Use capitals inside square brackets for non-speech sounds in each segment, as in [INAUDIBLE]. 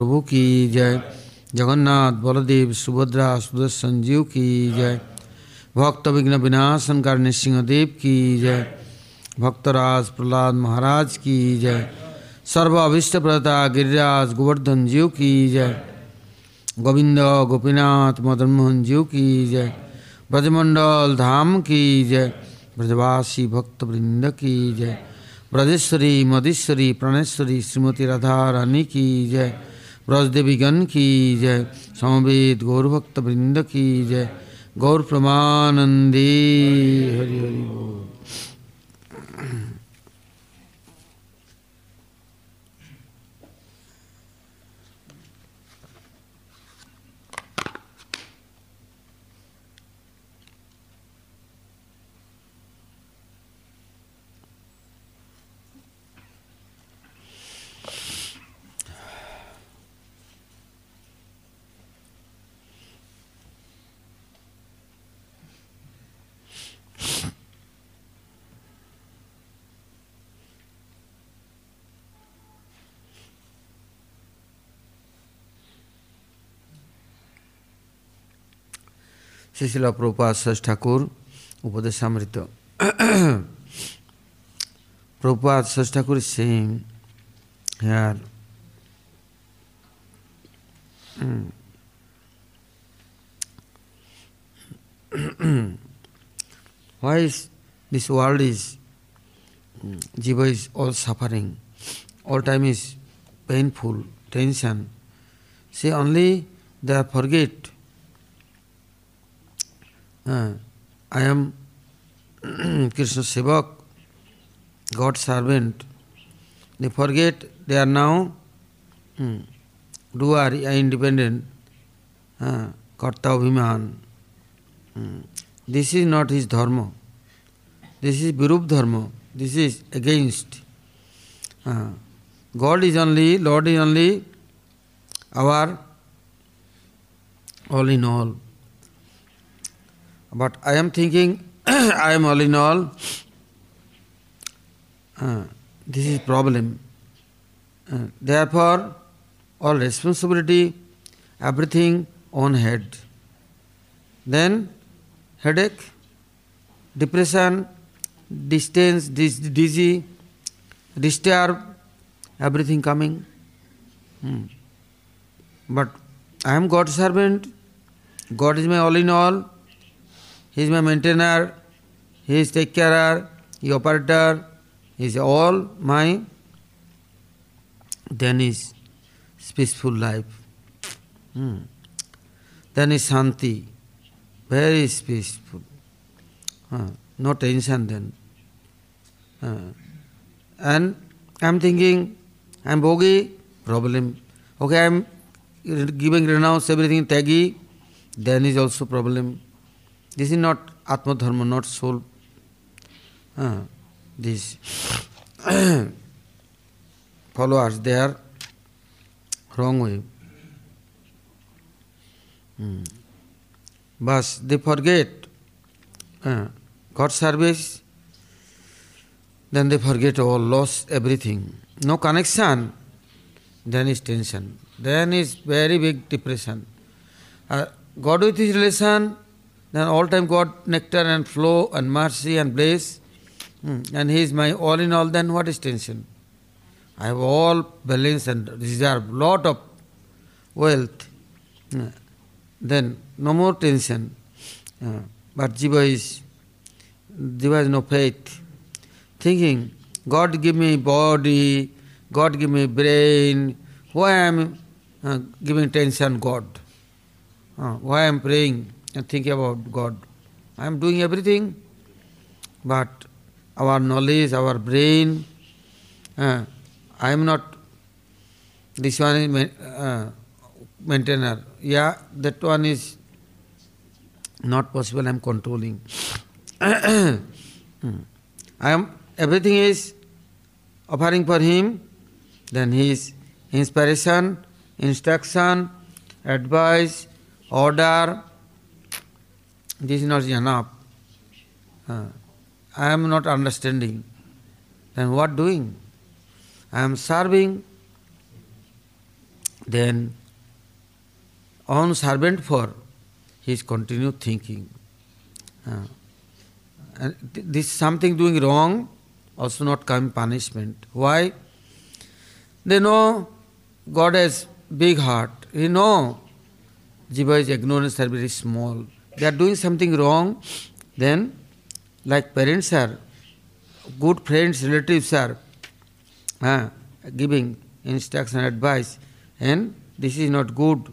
प्रभु की जय। जगन्नाथ, बलदेव, सुभद्रा, सुदर्शन जीव की जय। भक्त विघ्न विनाशन कर नृसिंहदेव की जय। भक्तराज प्रहलाद महाराज की जय। सर्व अभिष्ट प्रता गिरिराज गोवर्धन जीव की जय। गोविंद, गोपीनाथ, मदन मोहन जीव की जय। ब्रजमंडल धाम की जय। ब्रजवासी भक्त वृंद की जय। ब्रजेश्वरी, मधेश्वरी, प्राणेश्वरी, श्रीमती राधा रानी की जय। ब्रजदेवीगण की जय समवेद गौरभक्त वृंद की जय गौर प्रमानंदी हरि हरि बोल। Srila Prabhupada says Thakur, Upadesamrita. Prabhupada says Thakur is saying here, why is this world is, jiva is all suffering, all time is painful, tension. See, only they forget uh, I am Krishna Sevak, God's servant. They forget they are now hmm, doer, independent, uh, Karta Abhiman. Hmm. This is not his dharma. This is Virup dharma. This is against. Uh, God is only, Lord is only our all in all. But I am thinking, [CLEARS THROAT] I am all in all. Uh, this is problem. Uh, therefore, all responsibility, everything on head. Then headache, depression, distance, dis- dizzy, disturb, everything coming. Hmm. But I am God's servant. God is my all in all. He is my maintainer, he is take carer, he operator, he is all my then is peaceful life. Hmm. Then is Shanti, very peaceful. Uh, no tension then. And I am thinking, I am bogi, problem. Okay, I am giving renounce everything, tagi, then is also problem. Not soul. Uh, these followers, they are wrong way. Hmm. But they forget uh, God service, then they forget all, lost everything. No connection, then is tension. Then is very big depression. Uh, God with his relation, then all time God nectar and flow and mercy and bliss, and He is my all in all, then what is tension? I have all balance and reserve, lot of wealth. Then no more tension. But Jiva is, Jiva has no faith. Thinking, God give me body, God give me brain, why I am uh, giving tension God? Uh, why I am praying? And think about God. I am doing everything, but our knowledge, our brain, uh, I am not, this one is uh, maintainer. Yeah, that one is not possible, I am controlling. [CLEARS THROAT] I am, everything is offering for him, then his inspiration, instruction, advice, order, this is not enough. Uh, I am not understanding. Then what doing? I am serving then on servant for his continued thinking. Uh, this something doing wrong, also not coming punishment. Why? They know God has big heart. He know Jiva is ignorance are very small. They are doing something wrong, then like parents are, good friends, relatives are uh, giving instruction, and advice, and this is not good.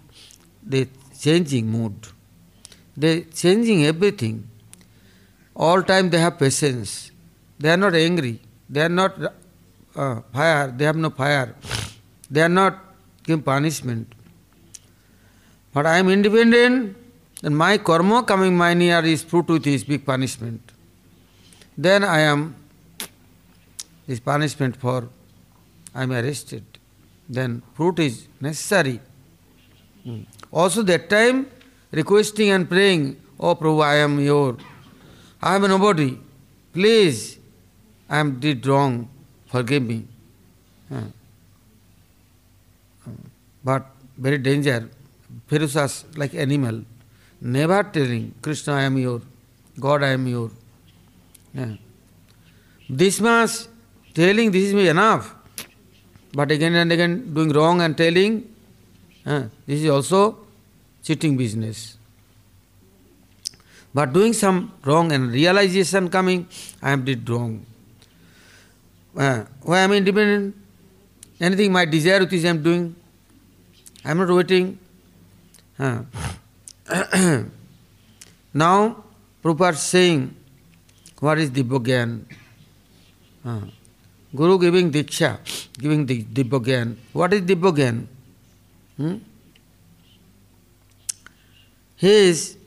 They changing mood. They changing everything. All time they have patience. They are not angry. They are not uh, fire. They have no fire. They are not giving punishment. But I am independent, and my karma coming my near is fruit with his big punishment. Then I am this punishment for I am arrested. Then fruit is necessary. Hmm. Also that time requesting and praying, Oh Prabhu, I am your I am nobody. Please, I am did wrong. Forgive me. Hmm. But very danger, ferocious like animal. Never telling, Krishna, I am your, God, I am your. Yeah. This much telling, this is enough. But again and again doing wrong and telling, uh, this is also cheating business. But doing some wrong and realization coming, I am did wrong. Uh, why am I independent? Anything my desire which I am doing, I am not waiting. Uh. Now, Prabhupada saying, what is Dibbogyan? Uh. Guru giving Diksha, giving the Dibbogyan. What is Dibbogyan? Hmm? His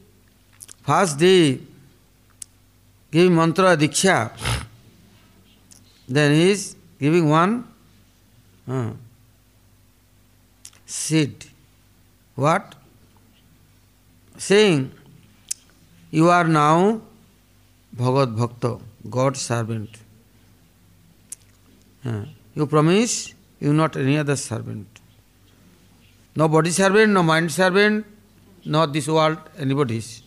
first day giving mantra Diksha, then he is giving one uh, seed. What? Saying, you are now Bhagavad Bhakta, God's servant. Uh, you promise you not any other servant. No body servant, no mind servant, not this world, anybody's.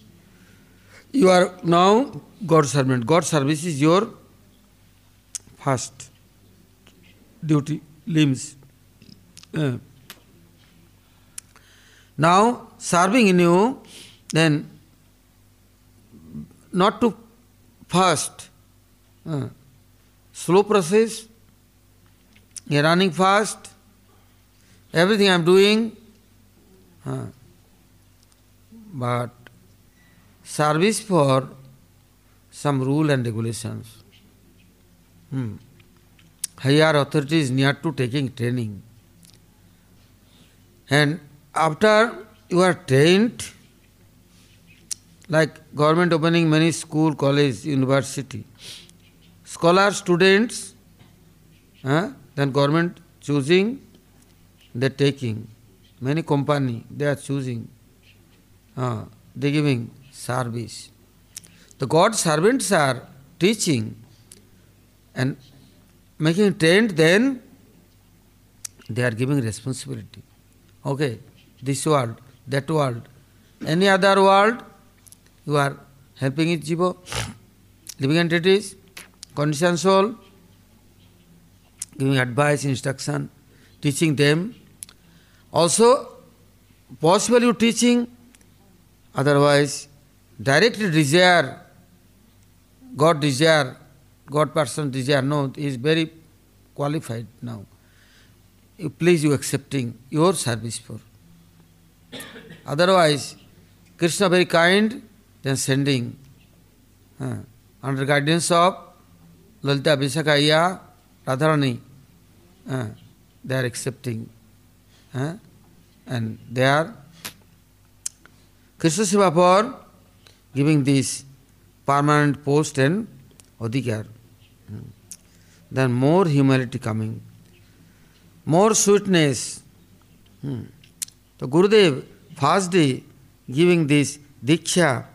You are now God's servant. God's service is your first duty, limbs. Uh. Now, serving in you, then not to fast, uh, slow process, you're running fast, everything I'm doing, uh, but service for some rule and regulations. Hmm. Higher authorities near to taking training. And after you are trained, like government opening many school, college, university, scholar students, uh, then government choosing, they taking. Many company, they are choosing. Uh, they giving service. The God servants are teaching and making trained, then they are giving responsibility. Okay, this world, that world, any other world, you are helping it jiva, living entities, conditioned soul, giving advice, instruction, teaching them. Also, possible you teaching, otherwise, directly desire, God desire, God person desire, no, he is very qualified now. You please you accepting your service for. Otherwise, Krishna very kind, then sending uh, under guidance of Lalita Vishakaya Radharani, uh, they are accepting. Uh, and they are Krishna Seva for giving this permanent post and adhikar. Then more humility coming, more sweetness. Hmm. So Gurudev first day giving this diksha,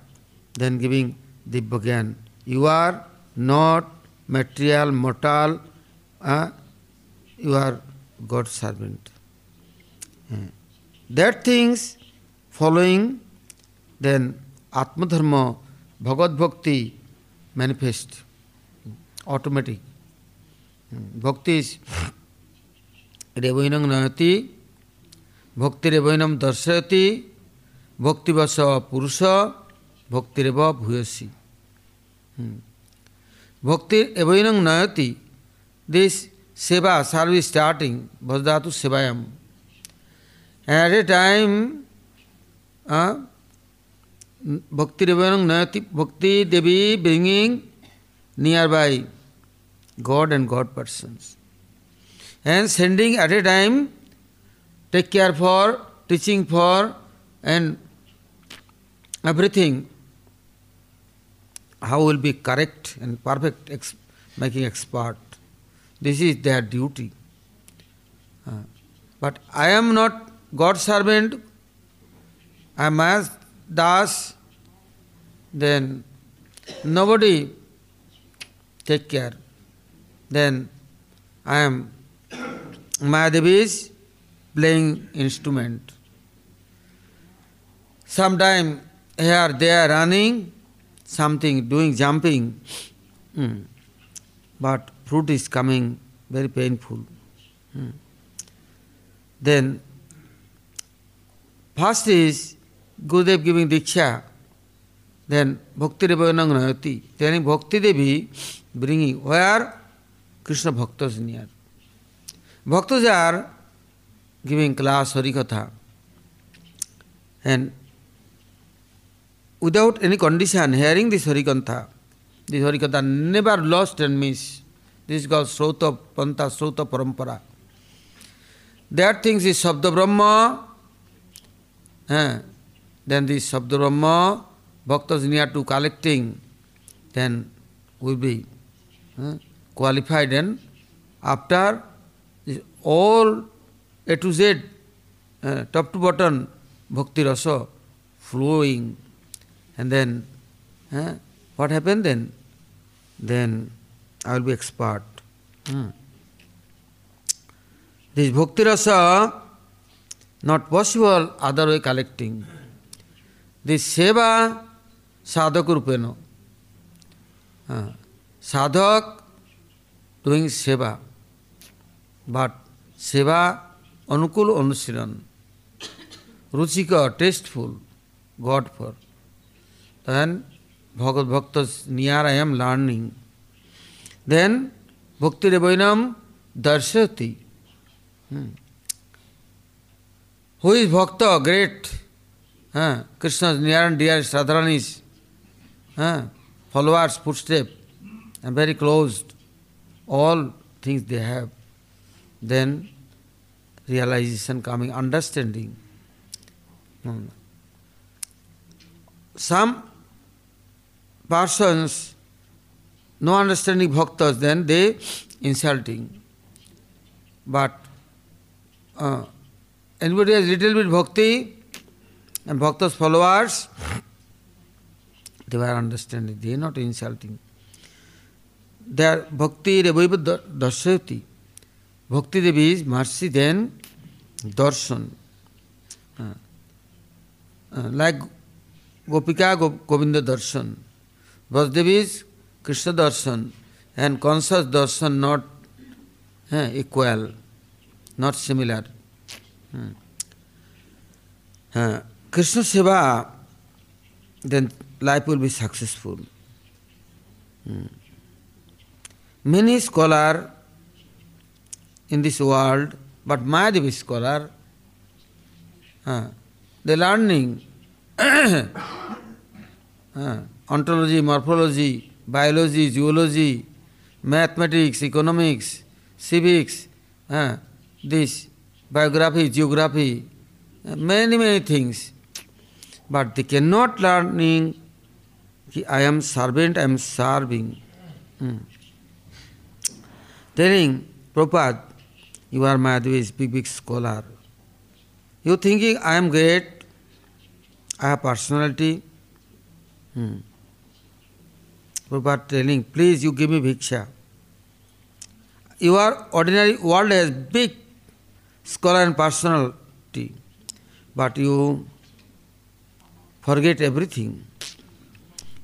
then giving Dibbagyan. You are not material, mortal, uh, you are God's servant. That things following, then Atmadharma, Bhagavad Bhakti manifest, automatic. Bhakti is Revainam Nayati, Bhakti Revainam Darshayati, Bhakti Vasa भक्तिरव भूयसी। हम्म। भक्ति एवं नयती this सेवा service starting भजदा तो सेवायाम at a time भक्ति रेवन नयति, भक्ति देवी bringing near by God and God person and sending at a time take care for teaching for and everything how will be correct and perfect, ex- making expert. This is their duty. Uh, but I am not God's servant, I am as Das, then nobody take care. Then I am Mahadevi's playing instrument. Sometime here they are running, something doing jumping, mm. but fruit is coming very painful. Mm. Then first is Gurudev giving Diksha, then Bhakti Revanang Nayati, then Bhakti Devi bringing where Krishna Bhaktas near. Bhaktas are giving class Harikatha and without any condition hearing this Harikatha, this Harikatha never lost and missed. This is called Srota Panta, Srota Parampara. That things is Sabda Brahma, eh, then this Sabda Brahma, Bhaktas near to collecting, then will be eh, qualified and after all A to Z, uh, top to bottom, bhakti rasa flowing. And then, eh, what happened then? Then I will be expert. Hmm. This bhakti rasa not possible other way collecting. This seva sadhak rupeno. Uh, sadhak doing seva. But seva anukul anusiran. Ruchika, tasteful, God for. Tasteful God for then bhagavat bhakta near I am learning. Then भक्ति रेवनम दर्शति who is bhakta? Great Krishna near and dear साधारणीज followers footstep and very close all things they have then realization coming, understanding. Some persons, no understanding bhaktas, then they insulting. But uh, anybody has little bit bhakti and bhaktas followers, they were understanding, they are not insulting. Their bhakti reviva darsayati. Bhakti Devi is mercy, then darshan. Uh, uh, like Gopika Govinda darshan. Vasdevi is Krishna darshan and conscious darshan not uh, equal, not similar. Hmm. Uh, Krishna Seva, then life will be successful. Hmm. Many scholars in this world, but Mahadevi scholar, uh, they learning uh, ontology, morphology, biology, zoology, mathematics, economics, civics, uh, this biography, geography, uh, many, many things. But they cannot learning, I am servant, I am serving. Hmm. Telling Prabhupada, you are my Madhvi's big, big scholar. You thinking I am great, I have personality. Hmm. Prabhupada telling, please you give me bhiksha. Your ordinary world has big scholar and personal 50. But you forget everything.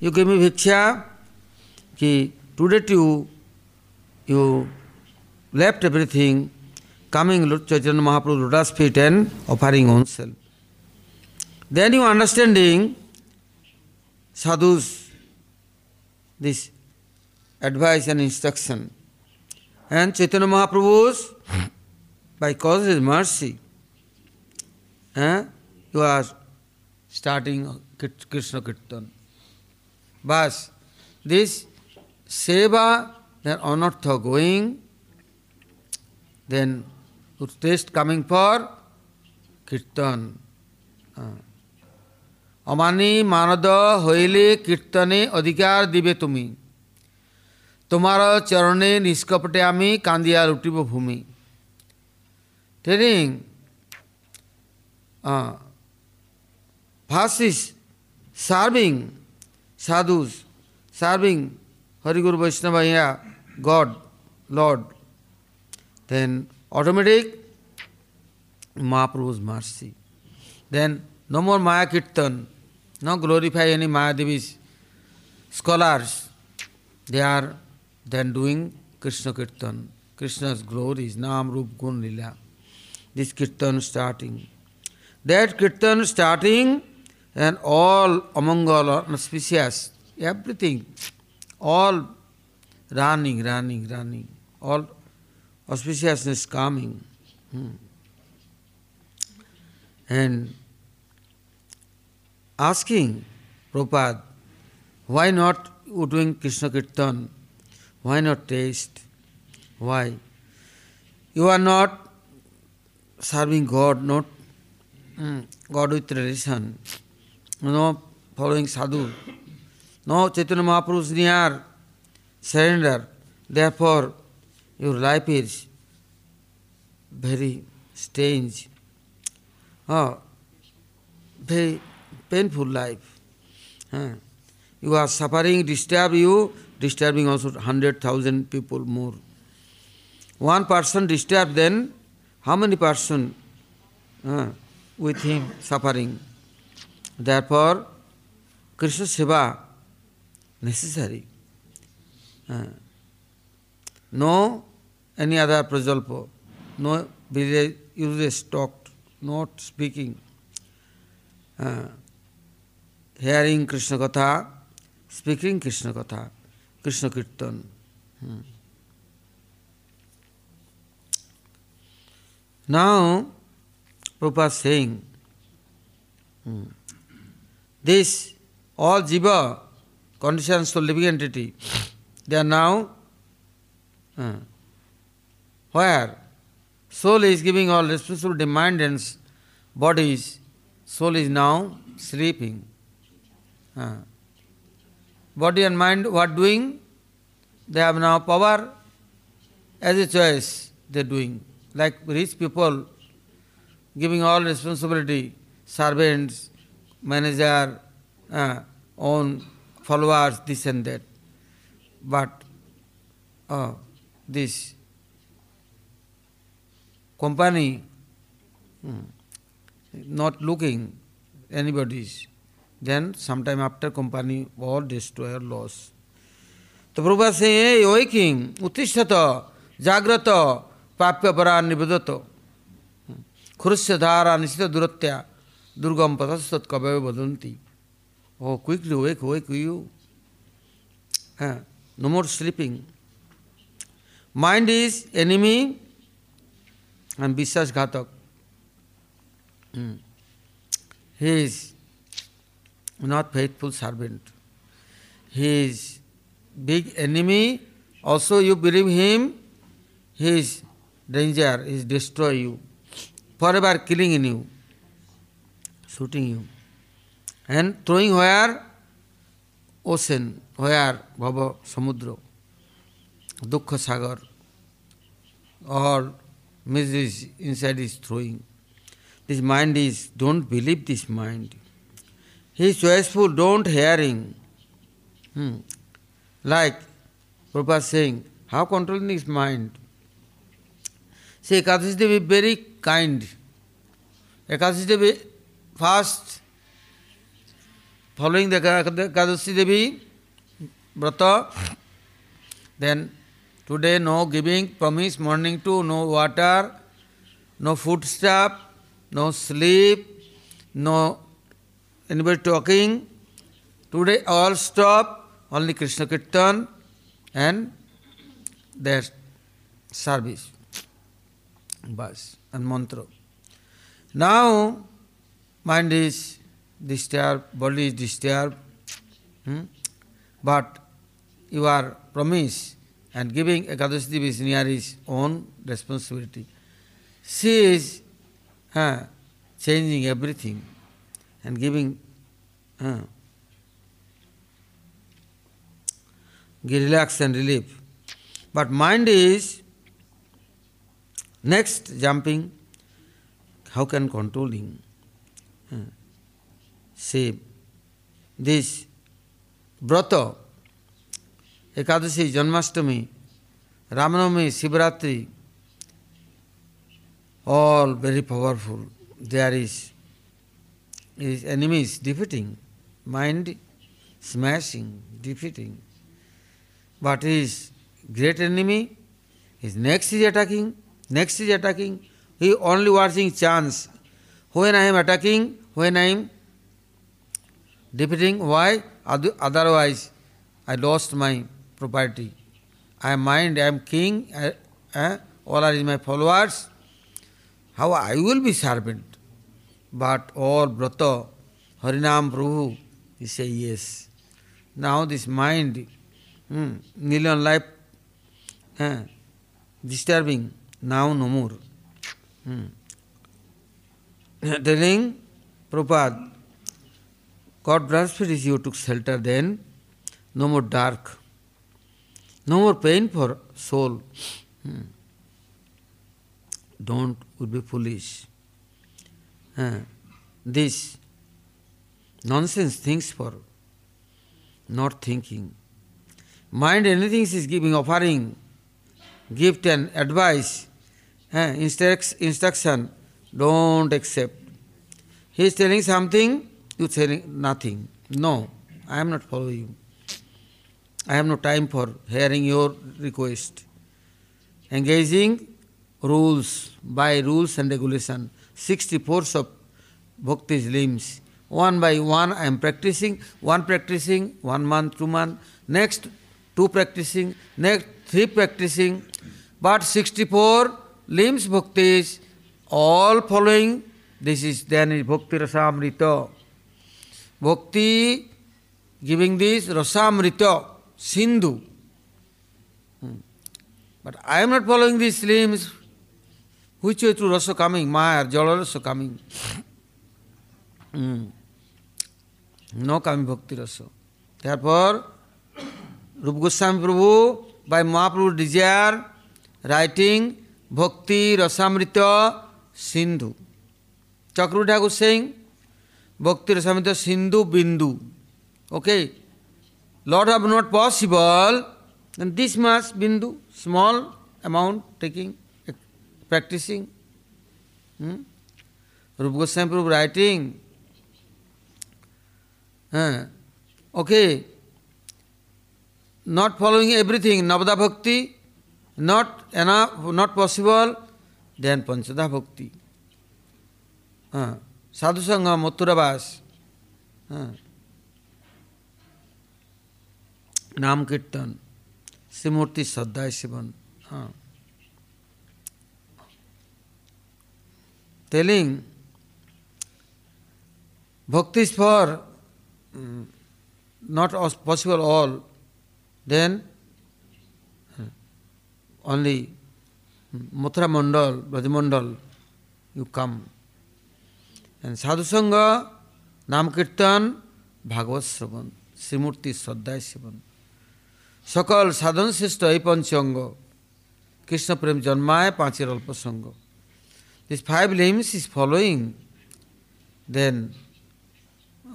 You give me bhiksha, ki today too you left everything, coming to Chaitanya Mahaprabhu lotus feet and offering oneself. Then you understanding sadhus, this advice and instruction. And Chaitanya Mahaprabhu's, by cause of his mercy, eh, you are starting Krishna Kirtan. But this seva, then anartha going, then taste coming for Kirtan. অমানি মানদ হইলে কীর্তনে অধিকার দিবে তুমি তোমার চরণে নিষ্কপটে আমি কান্দিয়া লুটিব ভূমি telling first is serving sadhus, serving Hari Guru Vaishnava here, God, Lord, then automatic Mahaprabhu's mercy. Then no more Maya Kirtan, no glorify any Mahadevi's scholars. They are then doing Krishna Kirtan. Krishna's glories, Nam Rup Gun Lila. This Kirtan starting. That Kirtan starting and all among all auspicious, everything, all running, running, running, all auspiciousness coming. Hmm. And asking Prabhupada, why not you doing Krishna Kirtan? Why not taste? Why? You are not serving God, not mm, God with relation, no following sadhu, no Chaitanya Mahaprabhu's near surrender. Therefore, your life is very strange, oh, very painful life. Huh? You are suffering, disturb you, disturbing also hundred thousand people more. One person disturbed, then how many person uh, with him suffering? Therefore, Krishna Seva necessary. Uh, no any other prajalpo, no useless talk, not speaking. Uh, hearing Krishna katha speaking Krishna katha Krishna kirtan now प्रोपा saying this all jiva condition to living entity they are now where soul is giving all responsible डिमांडेंस bodies soul is now sleeping Body and mind what doing? They have now power as a choice they are doing. Like rich people giving all responsibility, servants, manager, uh, own followers, this and that. But uh, this company hmm, not looking anybody's then sometime after company destroy or loss. तो प्रभुपा से waking, उत्तिष्ठत जागृत प्राप्य परा निबदत खुरुष्य धारा निश्चित दूरत्या दुर्गम पथस्त कवय वदंती Oh, quickly wake, wake you. Uh, no more sleeping. Mind is enemy and Vishwas Ghatak. Mm. Not faithful servant. He is big enemy. Also you believe him, he is danger, he is destroy you. Forever killing in you, shooting you. And throwing where? Ocean, where? Bhava Samudra, Dukkha Sagar. All miseries inside is throwing. This mind is, don't believe this mind. He is choiceful, don't hearing. Hmm. Like Prabhupada saying, how controlling his mind? See, Kadasi Devi is very kind Ekadashi Devi, first, following the Ekadashi Devi, Brata, then today no giving, promise, morning to no water, no food stuff, no sleep, no anybody talking. Today all stop, only Krishna Kirtan and their service. Bas and mantra. Now mind is disturbed, body is disturbed, hmm? but you are promised and giving Ekadashi Devi is near his own responsibility. She is uh, changing everything and giving uh, relax and relief. But mind is next jumping, how can controlling? Uh, say this brata, Ekadashi, Janmashtami, Ramanami, Sivaratri, all very powerful. There is, is enemies defeating, mind smashing, defeating. But his great enemy, his next is attacking, next is attacking. He only watching chance. When I am attacking, when I am defeating, why? Otherwise, I lost my property. I am mind, I am king, I, eh? all are my followers. How I will be servant? But all brata, Harinam Prabhu, he say yes. Now this mind, hmm, million life eh, disturbing, now no more. Hmm. Telling Prabhupada, God breastfeeds you took shelter then, no more dark, no more pain for soul. Hmm. Don't would be foolish. Uh, this nonsense things for not thinking. Mind anything is giving, offering, gift and advice, uh, instruction, don't accept. He is telling something, you telling nothing. No, I am not following you. I have no time for hearing your request. Engaging rules, by rules and regulation, 64 of bhakti's limbs. One by one I am practicing, one practicing, one month, two month, next two practicing, next three practicing, but 64 limbs bhaktis, all following, this is then is bhakti rasamrita. Bhakti giving this rasamrita, sindhu. Hmm. But I am not following these limbs, which it rasa coming মায় আর জল রস coming ন কামি ভক্তি রস তারপর রূপ গোস্বামী প্রভু by Mahaprabhu desire writing Bhakti Rasamrita সিন্ধু চক্র ঠাকুর Singh Bhakti Rasamrita Sindhu Bindu okay Lord of not possible this mass bindu small amount taking practicing. Hmm? Rupa Goswami Prabhu writing. Hmm. Okay. Not following everything, Navada Bhakti, not enough, not possible, then Panchada Bhakti. Hmm. Sadhu Sangha Mathurabas. Hmm. Nam Kirtan. শ্রীমূর্তি শ্রদ্ধায় Sivan. Hmm. Telling bhakti is for um, not possible all, then only Mathura Mandal, Brajamandal, you come. And Sadhu Sangha, Nam Kirtan, Bhagavad Shravan, Srimurti Sadhya Shivan. সকল সাধন শ্রেষ্ঠ এই পঞ্চঙ্গ কৃষ্ণ প্রেম জন্মায় পাঁচের অল্প সঙ্গ These five limbs is following, then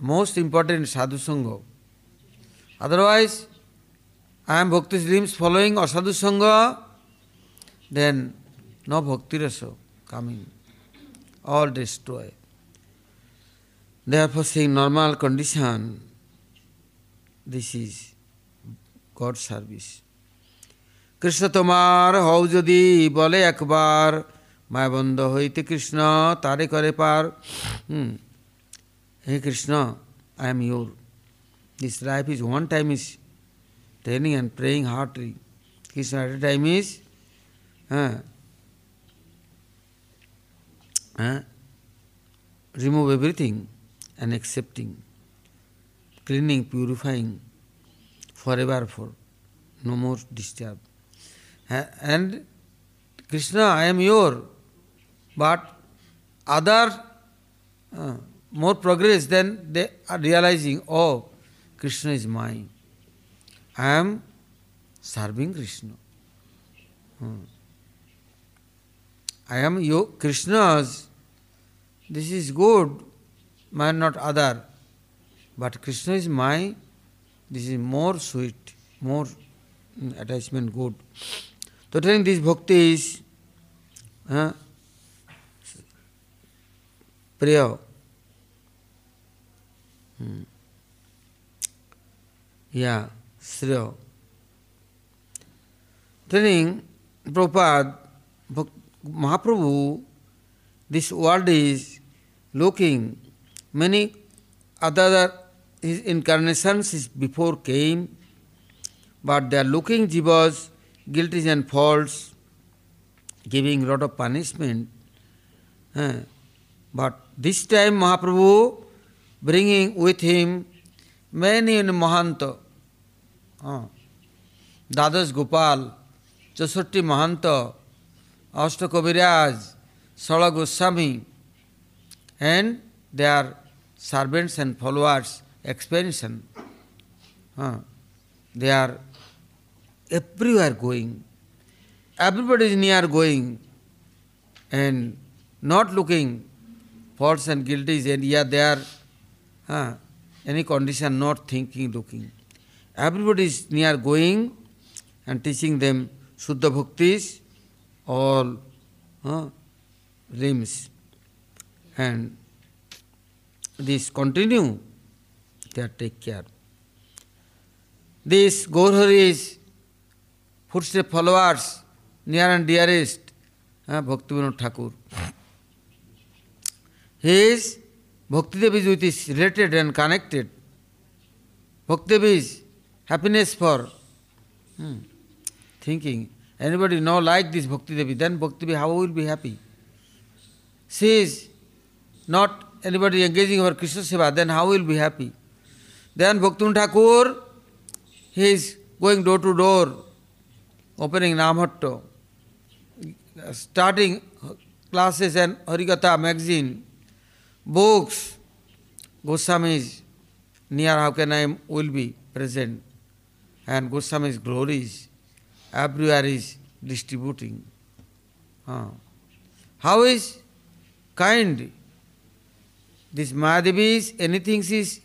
most important sadhu sangha. Otherwise, I am bhakti limbs following or sadhu sangha, then no bhakti rasa coming, all destroy. Therefore, saying normal condition, this is God service. Krishna তোমার হও যদি বলে একবার মায়াবন্ধ হইতে কৃষ্ণ তারে করে পার hmm hey Krishna I am your this life is one time is training and praying heartily Krishna at a time is হ্যাঁ হ্যাঁ remove everything and accepting, cleaning, purifying forever for no more disturb. And Krishna, I am your, but other uh, more progress, then they are realizing, oh, Krishna is mine. I am serving Krishna. Hmm. I am your Krishna's. This is good, man, not other. But Krishna is my, this is more sweet, more attachment good. So telling this bhakti is uh, प्रिय। या श्रेय। Training प्रपाद Mahaprabhu this world is looking many other his incarnations is before came but they are looking jivas guilties and fault giving lot of punishment But this time Mahaprabhu bringing with him many Mahanta, uh, Dadas Gopal, Chasatti Mahanta, Ashta Kaviraj, Sala Goswami, and their servants and followers, expansion. Uh, they are everywhere going. Everybody is near going and not looking faults and guilties, and yeah, they are uh, any condition not thinking, looking. Everybody is near going and teaching them Shuddha Bhaktis, all uh, limbs. And this continue, they are take care. This Gaurhari's footstep followers, near and dearest, uh, Bhaktivinoda Thakur. His Bhaktidev is with is related and connected. Bhaktidev is happiness for hmm, thinking. Anybody know like this Bhakti Devi, then Bhakti Devi how will be happy? She is not anybody engaging over Krishna Seva, then how will be happy? Then Bhakti Thakur, he is going door to door, opening Namhatto, starting classes and Harikatha magazine, books, Goswami's near how can I will be present, and Goswami's glories everywhere is distributing. How is kind? This Mahadevi is anything she is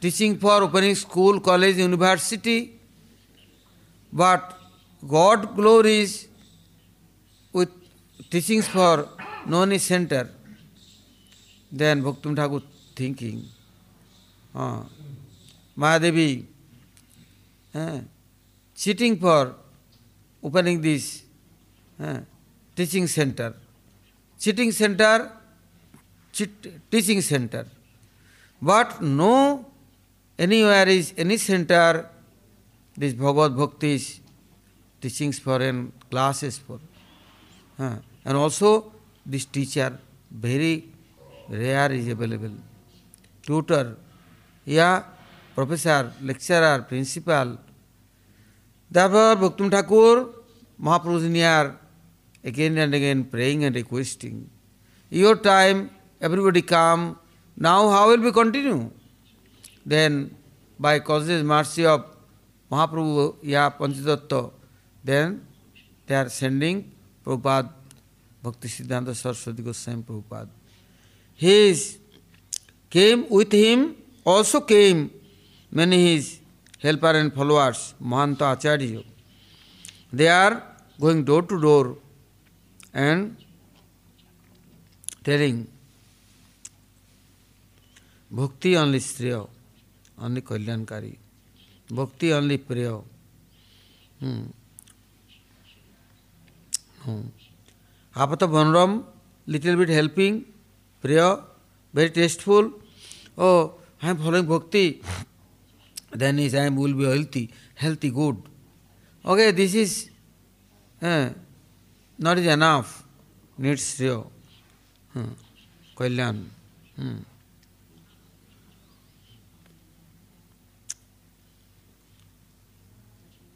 teaching for opening school, college, university, but God glories with teachings for Noni center. Thinking, uh, Mahadevi, uh, sitting for opening this uh, teaching center. Sitting center, chit- teaching center. But no anywhere is any center, this Bhagavad Bhakti's teachings for and classes for. Uh, and also this teacher, very rare is available tutor या professor lecturer principal दर भक्तुम ठाकुर महापुरुष near again and again praying and requesting your time everybody come now how will be continue then by causes mercy of Mahaprabhu या पंचदत्त then they are sending Prabhupada Bhakti Siddhanta Saraswati Goswami Prabhupada He is, came with him, also came many his helper and followers, Mahanta Acharya. They are going door to door and telling, Bhakti only Shreya, only Kalyankari. Bhakti only Priya. Hmm. No. Apata Banaram, little bit helping, प्रिय very tasteful O am following bhakti. Then is I am will be healthy healthy good okay this is not is enough needs श्रेय कल्याण।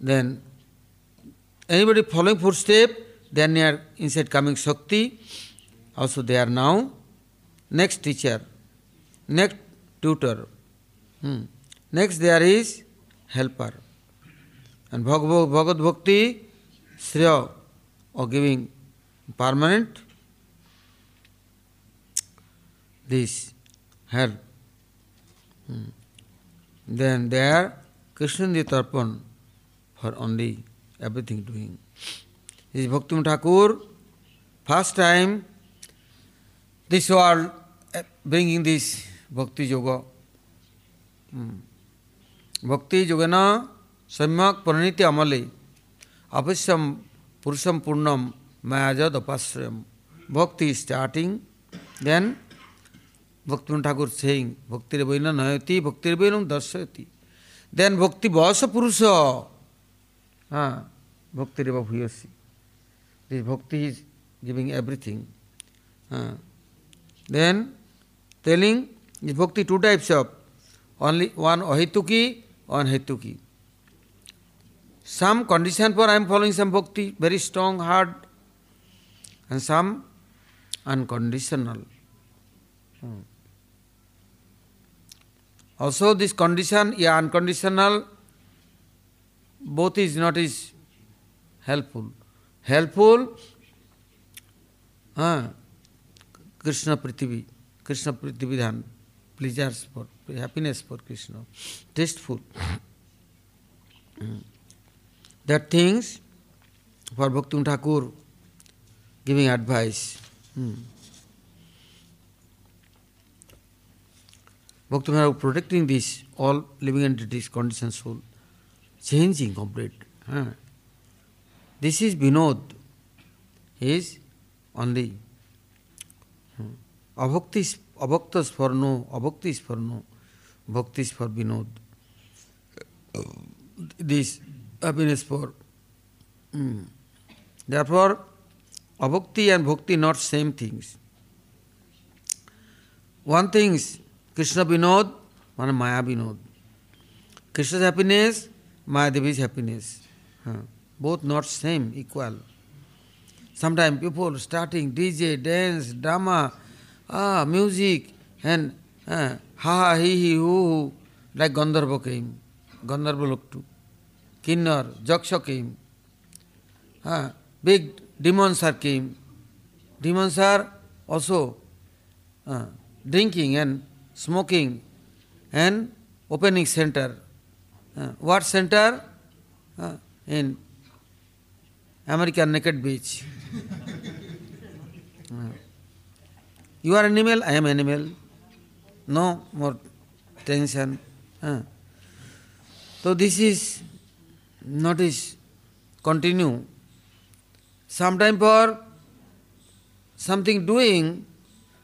Then anybody following four step then your inside coming shakti also they are now Next teacher, next tutor. Hmm. Next there is helper. And Bhagavad Bhakti, Shreya, or giving permanent this help. Hmm. Then there Krishna Tarpan for only everything doing. This is Bhakti Thakur, first time this world eh, bringing this Bhakti Yoga. Hmm. Bhakti Yogana Samyak Praniti Amale Apasyam Purusham Purnam Mayajad Apasrayam. Bhakti is starting, then Bhakti Thakur saying, Bhakti Revaina Nayati, Bhakti Revainam Darshayati. Then Bhakti Vasa Purusha. Ah, Bhakti Reva Bhuyasi. This Bhakti is giving everything. Ah. Then telling is Bhakti two types of only one Ahituki, one Hetuki. Some condition for I am following some Bhakti, very strong, hard, and some unconditional. Hmm. Also, this condition, yeah, unconditional, both is not is helpful. Helpful, uh, Krishna Prithivi, Krishna Prithividhan, pleasures for happiness for Krishna, tasteful. that things for Bhakti Thakur giving advice. Hmm. Bhakti Thakur protecting this all living entities, conditioned soul, changing complete. Huh? This is Vinod. He is only hmm. Abhakti is for no, Bhakti is for Vinod. This happiness for. Mm. Therefore, abhakti and bhakti not same things. One thing is Krishna Vinod, one Maya Vinod. Krishna's happiness, Maya Devi's happiness. Huh. Both not same, equal. Sometimes people starting DJ, dance, drama, ah, music, and uh, ha ha he he hoo hoo, like Gandharva came. Gandharva looked to. Kinnar, Jaksha came. Uh, big demons are came. Demons are also uh, drinking and smoking and opening center. Uh, what center? Uh, in American Naked Beach. uh, you are animal I am animal no more tension तो this is not is continue sometime for something doing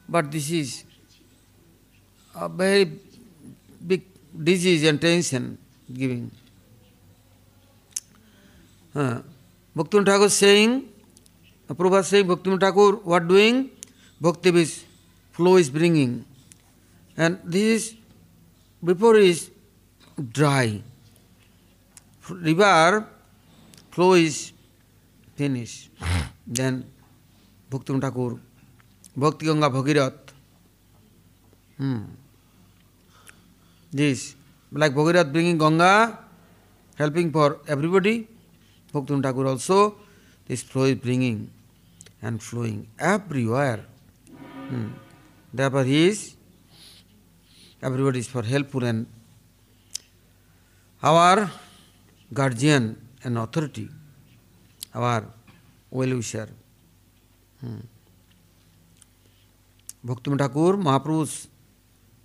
but this is a very big disease and tension giving भक्तिम Thakur सेंग Prabha Singh भक्तिम Thakur what doing bhakti with flow is bringing. And this is, before is dry. River flow is finished. then Bhakti Thakur, Bhakti Ganga Bhagirath. Hmm. This, like Bhagirath bringing Ganga, helping for everybody, Bhakti Thakur also, this flow is bringing and flowing everywhere. Hmm. Therefore, he is, everybody is for helpful and our guardian and authority, our well wisher. Hmm. Bhakti Thakur, Mahaprabhu's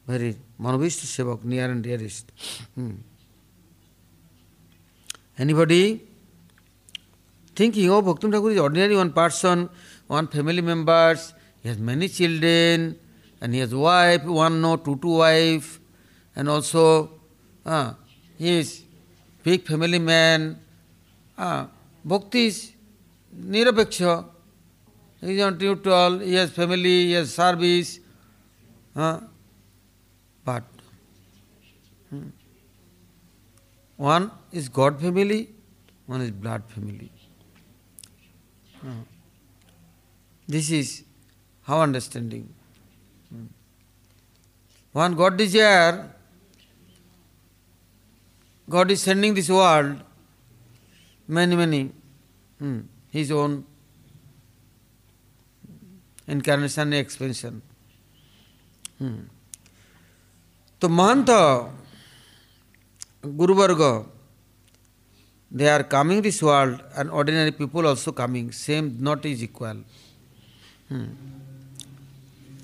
very Manavishta Sevak, near and dearest. Hmm. Anybody thinking, oh, Bhakti Thakur is ordinary one person, one family members, he has many children, and he has wife, one no, two, two wife, and also uh, he is big family man. Uh, Bhakti is nirapeksha. He is not neutral, he has family, he has service. Uh, but hmm, one is God family, one is blood family. Uh, this is how understanding. Hmm. One God desire, God is sending this world many, many, hmm, His own incarnation and expansion. Hmm. तो महंत गुरुवर्ग they are coming this world and ordinary people also coming same not is equal hmm.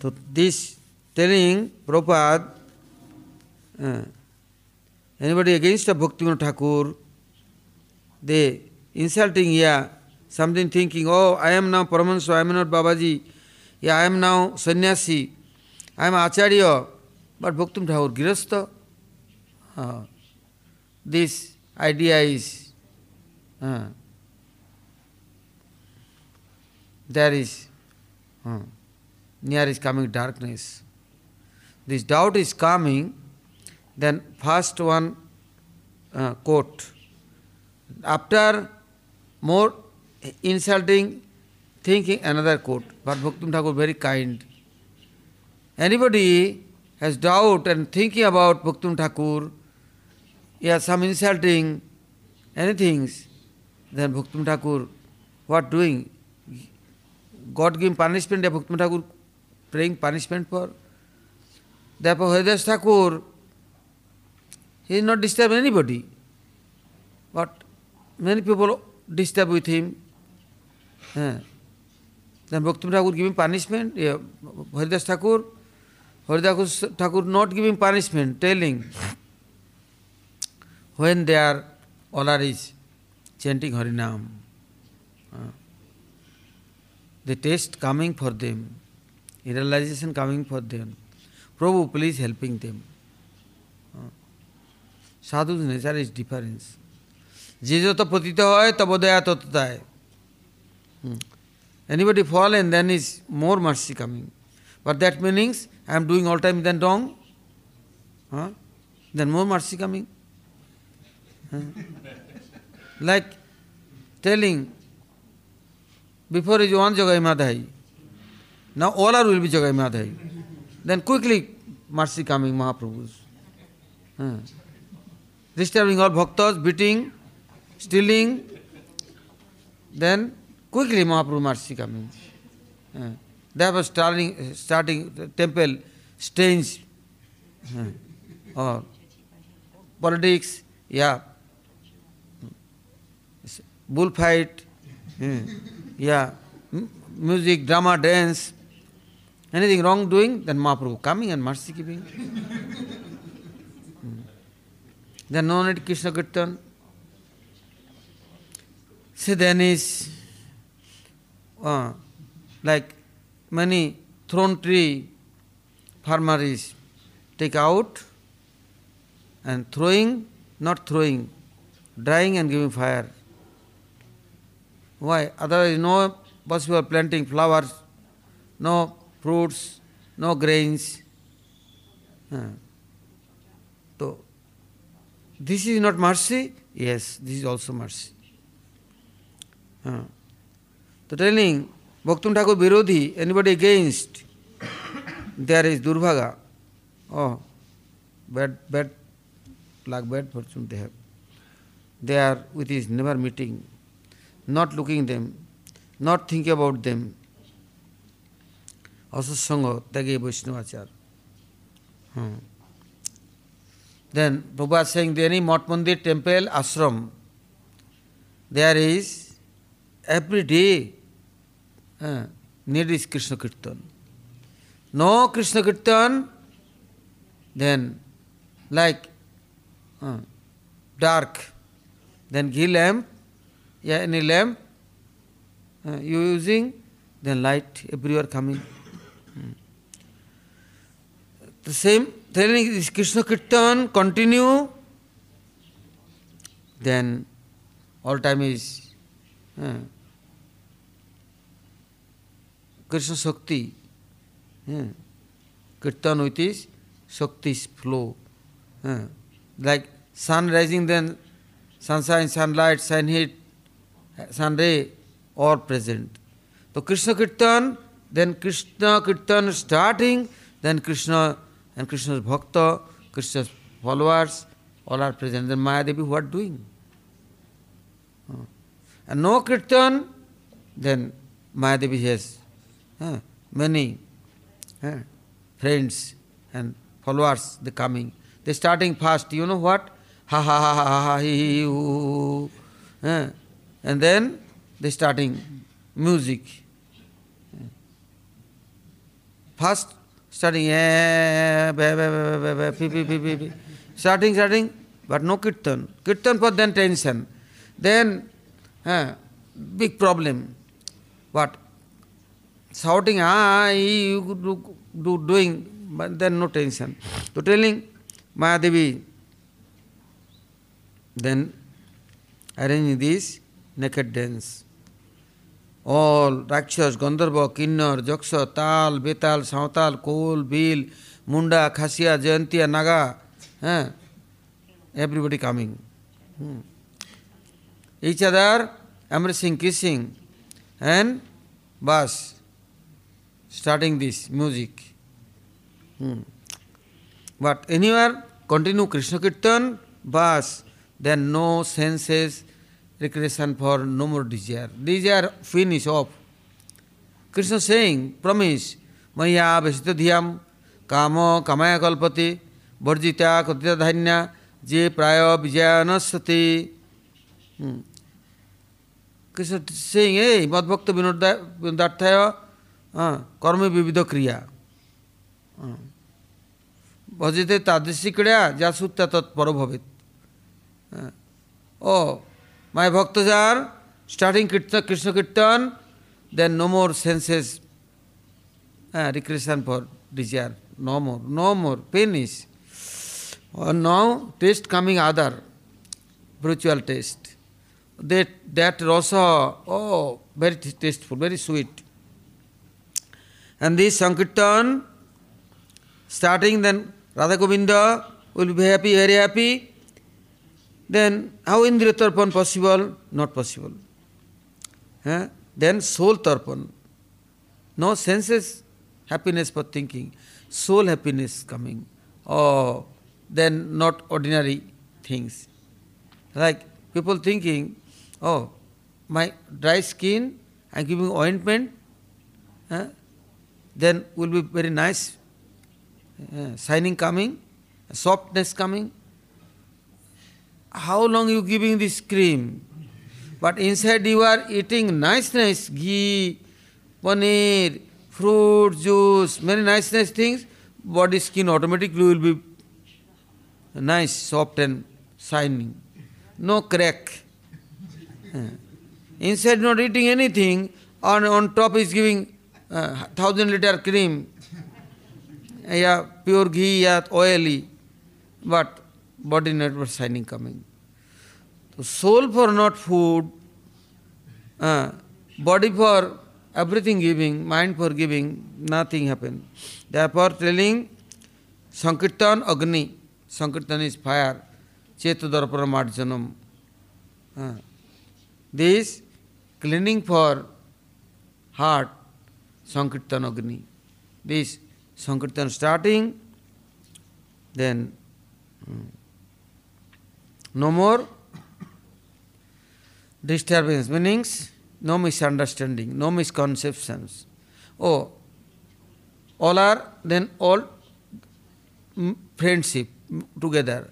so this telling Prabhupada uh, anybody against a Bhaktivinoda Thakur they insulting yeah something thinking oh I am now Paramahansa I am not Babaji yeah I am now sannyasi I am Acharya but Bhakti Thakur Girastha uh, this idea is uh, there is uh, near is coming darkness. This doubt is coming, then first one uh, quote. After more insulting thinking, another quote. But Bhakti Thakur very kind. Anybody has doubt and thinking about Bhakti Thakur, yeah, some insulting, anything, then Bhakti Thakur, what doing? God giving punishment, Bhakti Thakur praying punishment for. Therefore, Haridas Thakur, he is not disturbing anybody. But many people disturb with him. Yeah. Then Bhakti Thakur giving punishment, yeah, Haridas Thakur, Haridas Thakur not giving punishment, telling when they are all is chanting Harinam. Uh, the taste coming for them, realization coming for them. Prabhu, please helping them. Uh, Sadhu's nature is difference. যে যত পতিত হয় তব দয়া তত দেয় anybody fallen then is more mercy coming but that meanings i am doing all time then wrong huh? then more mercy coming huh? like telling before is one Jagai Madhai, now all are will be Jagai Madhai. Then quickly mercy coming Mahaprabhu's. Disturbing all bhaktas, beating, stealing, then quickly Mahaprabhu mercy coming. Uh, they were starting, starting temple uh, or politics, yeah, bullfight, yeah, music, drama, dance, anything wrong doing, then Mahaprabhu coming and mercy giving. hmm. Then no need Krishna Kirtan. See, then is uh, like many thorn tree farmer is take out and throwing, not throwing, drying and giving fire. Why? Otherwise, no possible planting flowers, no fruits no grains तो this is not mercy yes this is also mercy तो training भक्तुम ठाकुर विरोधी anybody against there is दुर्भागा ओ bad bad luck bad fortune they have they are with is never meeting not looking them not think about them असत्संग त्यागे वैष्णवाचार then Prabha Singh देनी मठ मंदिर temple ashram there is every day need is Krishna kirtan no Krishna kirtan then like dark then ghee lamp या any lamp you using then light every are coming Hmm. The same is Krishna Kirtan continue, then all time is uh, Krishna Shakti. Uh, kirtan with his Shakti's flow. Uh, like sun rising, then sunshine, sunlight, sun heat, sun ray, all present. So Krishna Kirtan, then Krishna Kirtan starting, then Krishna and Krishna's Bhakta, Krishna's followers, all are present. Then Mayadevi what doing? And no Kirtan, then Mayadevi has uh, many friends and followers, they coming. They starting fast, you know what? Ha ha ha ha ha. Uh, and then they starting music. Fast starting starting starting but no kirtan kirtan for then tension then big problem but shouting doing then no tension तो trailing Maya Devi then arrange this naked dance all, রাক্ষস, গন্ধর্ব, কিন্নর, যক্ষ, তাল, বেতাল, সাঁওতাল, কোল, বিল, মুন্ডা, খাসিয়া, জয়ন্তিয়া, নাগা হ্যাঁ? Everybody coming each other embracing kissing and bus starting this music but anywhere continue Krishna kirtan bus then no senses recreation for no more desire. Desire finish off. Krishna saying, promise, Maya Vesita Dhyam, Kamo Kamaya Kalpati, Varjita Katita Dhanya, Je Praya Vijayanasati. Hmm. Krishna saying, hey, Madbhakta Vinodarthaya, uh, Karma Vividha Kriya. Uh. भजते तादृशी क्रिया जा सुत्ता तत्पर भवित ओ My bhaktas are starting Krishna, Krishna Kirtan, then no more senses, uh, recreation for desire, no more, no more, finish. Or now taste coming other, spiritual taste. That, that rasa, oh, very tasteful, very sweet. And this Sankirtan, starting then Radha Govinda will be happy, very happy. Then how Indriya Tarpan possible? Not possible. Eh? Then soul Tarpan. No senses happiness for thinking. Soul happiness coming. Oh, then not ordinary things. Like people thinking, oh, my dry skin, I'm giving ointment, eh? then will be very nice, uh, shining coming, softness coming how long you giving this cream? But inside you are eating nice, nice ghee, paneer, fruit, juice, many nice, nice things. Body skin automatically will be nice, soft and shining. No crack. [LAUGHS] Inside not eating anything, on, on top is giving uh, thousand liter cream, yeah, pure ghee, yeah, oily. But body network shining coming. So soul for not food, uh, body for everything giving, mind for giving, nothing happen. Therefore telling Sankirtan Agni, Sankirtan is fire, Chetadarpana Marjanam. Uh, this cleaning for heart, Sankirtan Agni. This Sankirtan starting, then um, no more disturbance, meanings no misunderstanding, no misconceptions. Oh, all are then all friendship together,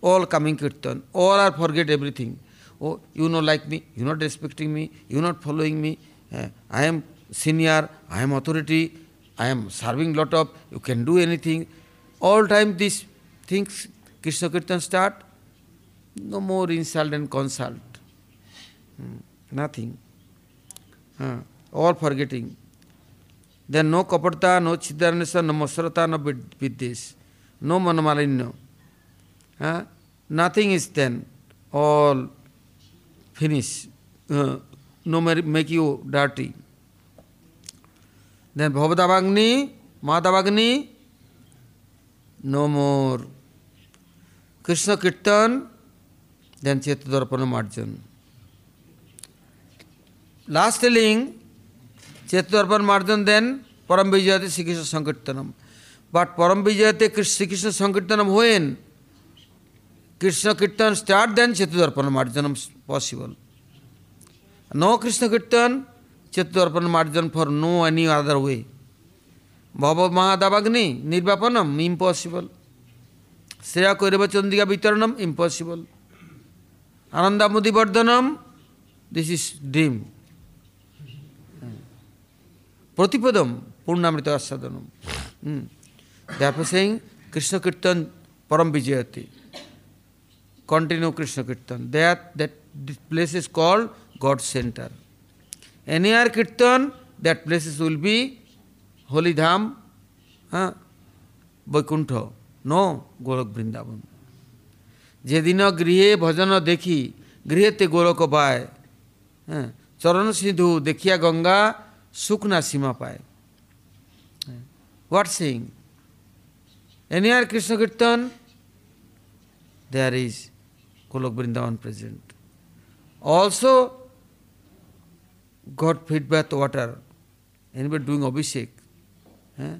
all coming kirtan, all are forget everything. Oh, you not like me, you not respecting me, you not following me. Uh, I am senior, I am authority, I am serving lot of, you can do anything. all time these things, Krishna Kirtan start, no more insult and consult. Hmm, nothing. Uh, all forgetting. Then no kapata, no chidaranesa, no masrata, no viddesh, no manamalinyo. Uh, nothing is then. All finished. Uh, no make you dirty. Then Bhavadavagni, Madhavagni, no more. Krishna Kirtan, then Chetadharpana Marjan. Last telling, Chetadharpana Marjan, then Param Vijayate Sri Krishna Sankirtanam. But Param Vijayate Sri Krishna Sankirtanam when? Krishna Kirtan start, then Chetadharpana Marjanam possible. No Krishna Kirtan, Chetadharpana Marjan for no any other way. Bhava Mahadavagni, Nirvapanam, impossible. Sreya Kaurava Chandika Vitaranam, impossible. Anandamudi Vardhanam, this is dream. Pratipadam, Purnamrita Asadanam. Hmm. Therefore saying, Krishna Kirtan Param Vijayati. Continue Krishna Kirtan. That, that this place is called God center. Any other Kirtan, that places will be Holy Dham, huh? Vaikuntha. No, গোলক বৃন্দাবন যেদিন গৃহে ভজন দেখি গৃহেতে গোলক পায় হ্যাঁ চরণ সিন্ধু দেখিয়া গঙ্গা সুখ না সীমা পায় what Singh any R Krishna kirtan there is Golok Vrindavan present also God fed bath water. Anybody doing Abhishek? Eh?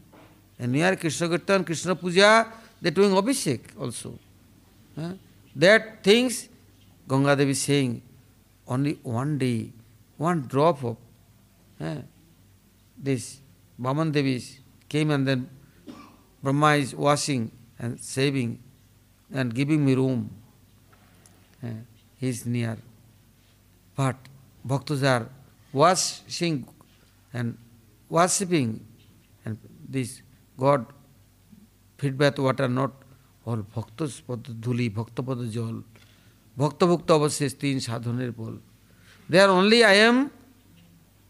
And near Krishna Kirtan, Krishna Puja, they're doing Abhishek also. Eh? That things, Ganga Devi saying, only one day, one drop of eh? this Vaman Devi came and then Brahma is washing and saving and giving me room. Eh? He is near. But Bhaktas are washing and worshipping and this God feedback water not all ভক্তস পদ ধুলি ভক্তপদ জল ভক্তভুক্ত অবশেষ তিন সাধনের বল they are only I am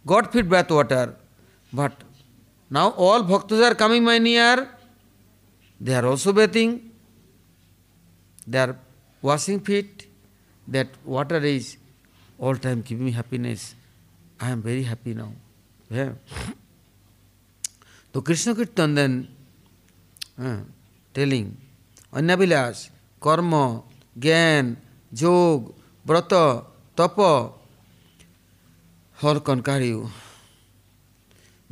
God feedback water but now all bhaktas are coming my near they are also bathing they are washing feet that water is all time giving me happiness. I am very happy now. Yeah. So Krishna Kirtan then uh, telling অন্যাবিলাস কর্ম জ্ঞান যোগ ব্রত তপ হর কনকারিউ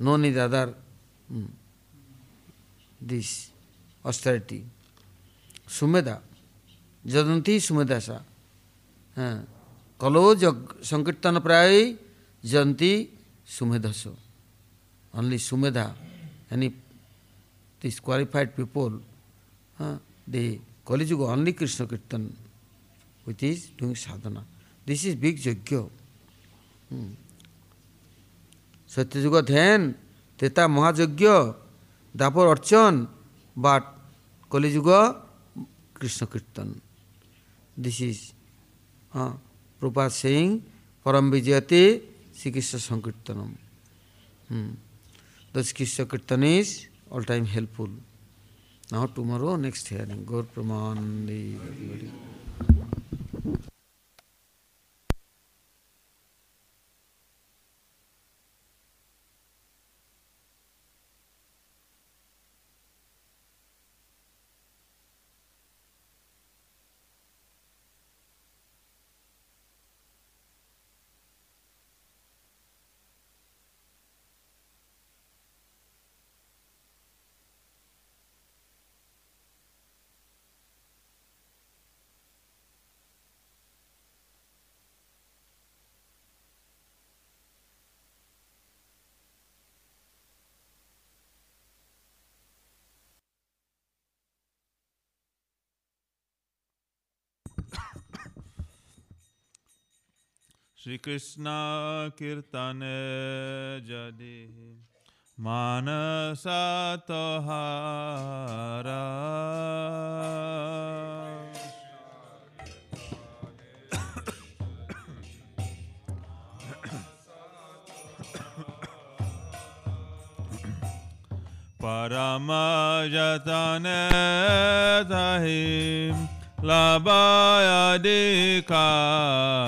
no need other hmm, this austerity. Sumeda, Jadanti Sumedasa. Kalo jag Sankirtana Prai Janti Sumedaso. Only Sumeda, any these qualified people. Huh? They Kali Yuga only Krishna Kirtan, which is doing sadhana. This is big yajna. Hmm. Satyajuga Dhyan, Teta Mahajagya, Dapur Archan, but Kali Yuga Krishna Kirtan. This is uh, Prabhupada saying, Param Vijayate Sri Krishna Sankirtanam. Hmm. Thus Krishna Kirtan is all time helpful. Now tomorrow, next hearing, Gaur Pramanandi. Shri Krishna कीर्तन जदि Manasa Tohara. Paramajatane labaya dikara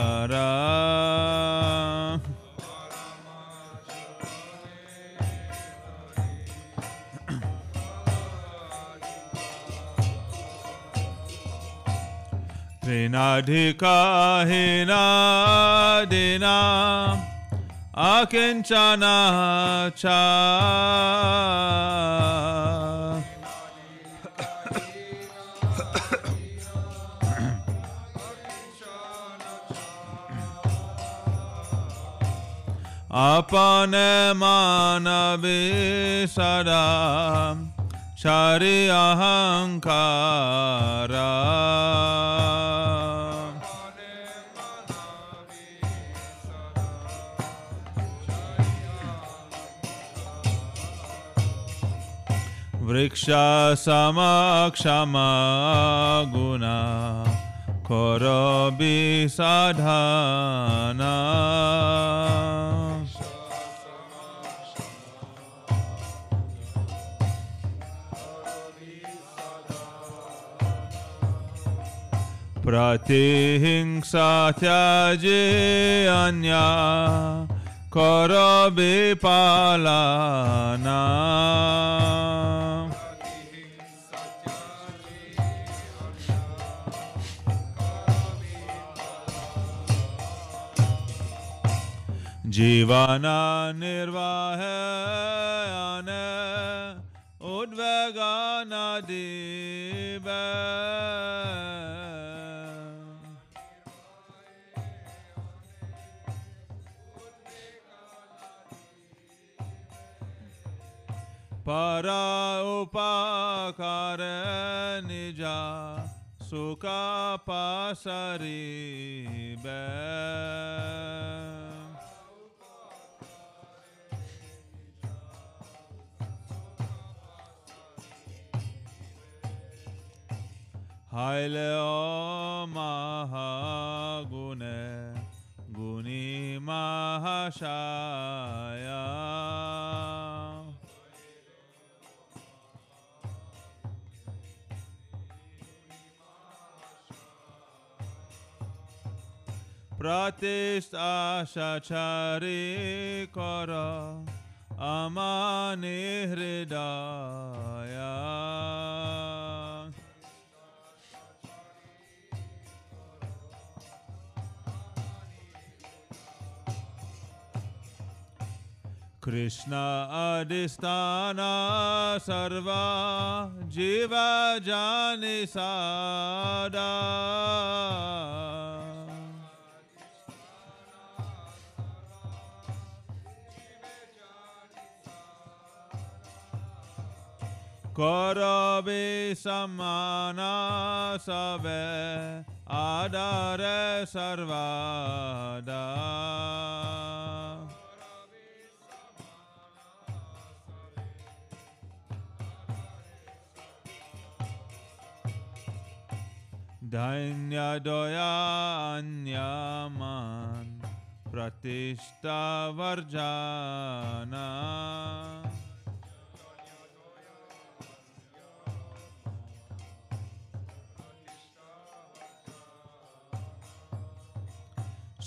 Trinadhika hina dina akinchana cha. अपने मानवे सदा शरि अहङ्कारा वृक्षसमक्षमगुणा करवि साधना प्रतिहिंसा त्याजे अन्या कर बेपालाना जीवन निर्वाह है para upakare nija sukha pasaribe Haile o mahagune guni mahashaya প্রতিষ্ঠা সারি কর আমানি হৃদয় कृष्ण अधिष्ठाना सर्वा जीव जानि सादा Karabe samana sabe adare sarvada Dainya doya anyaman pratishta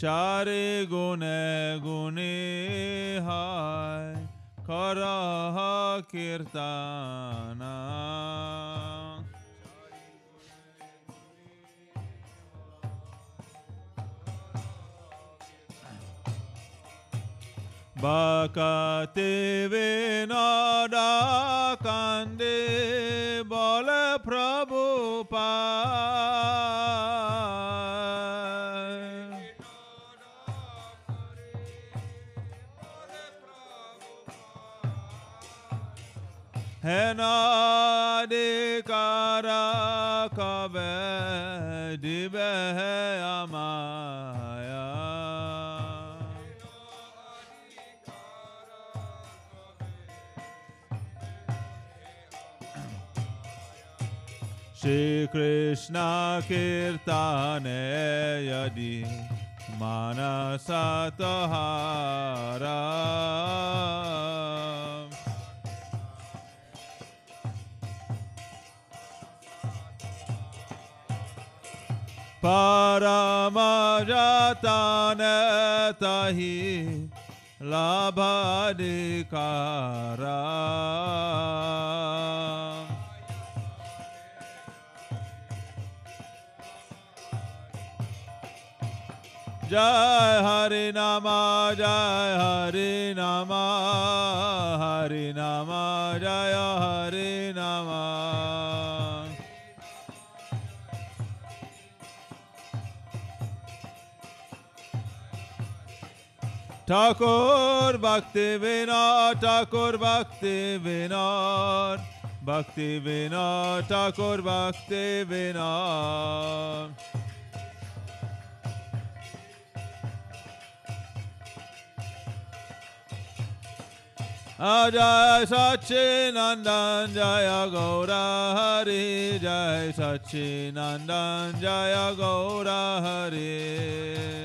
চারে গুনে গুণে হায় করা কীর্তানা। বাকাতেবে নডা কান্দে বল প্রভু পা Henadikara kave dibehe amaya. Shri Krishna kirtane yadi manasataha तहि लाभाधिकारा जय हरि नाम जय हरि नाम हरि ठाकुर भक्ति विनोद ठाकुर भक्ति विनोद भक्ति विनोद ठाकुर भक्ति विनोद जय सच्चिनंदन जय गौरा हरि जय सच्चिनंदन जय Gaura Hari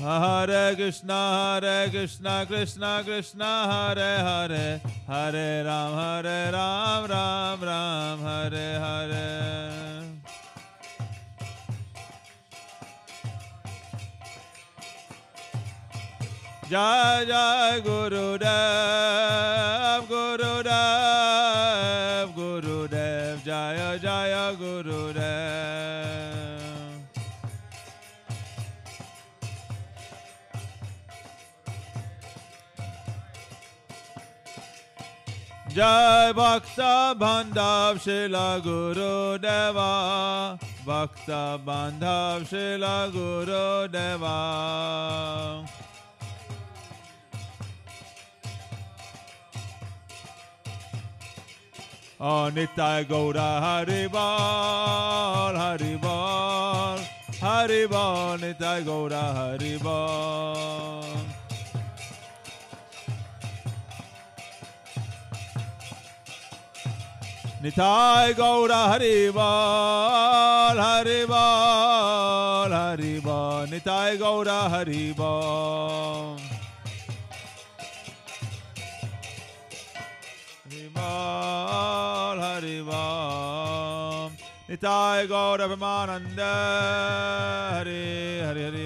Hare Krishna, Hare Krishna, Krishna Krishna, Hare Hare, Hare Ram, Hare Ram, Ram Ram, Hare Hare. Jai Jai Guru Dev, जय भक्त बांधव शिला गुरु देवा भक्त बांधव शिला गुरु देवा Oh, Nitai Gaura Haribal, Haribal, Haribal, Nitai Gaura Haribal. Nitai Gaura Hari बाल हरि बाल हरि बाल निताय गौर हरि बाल हरि बाल हरि बाल निताय गौरवमानन्द हरे हरे हरे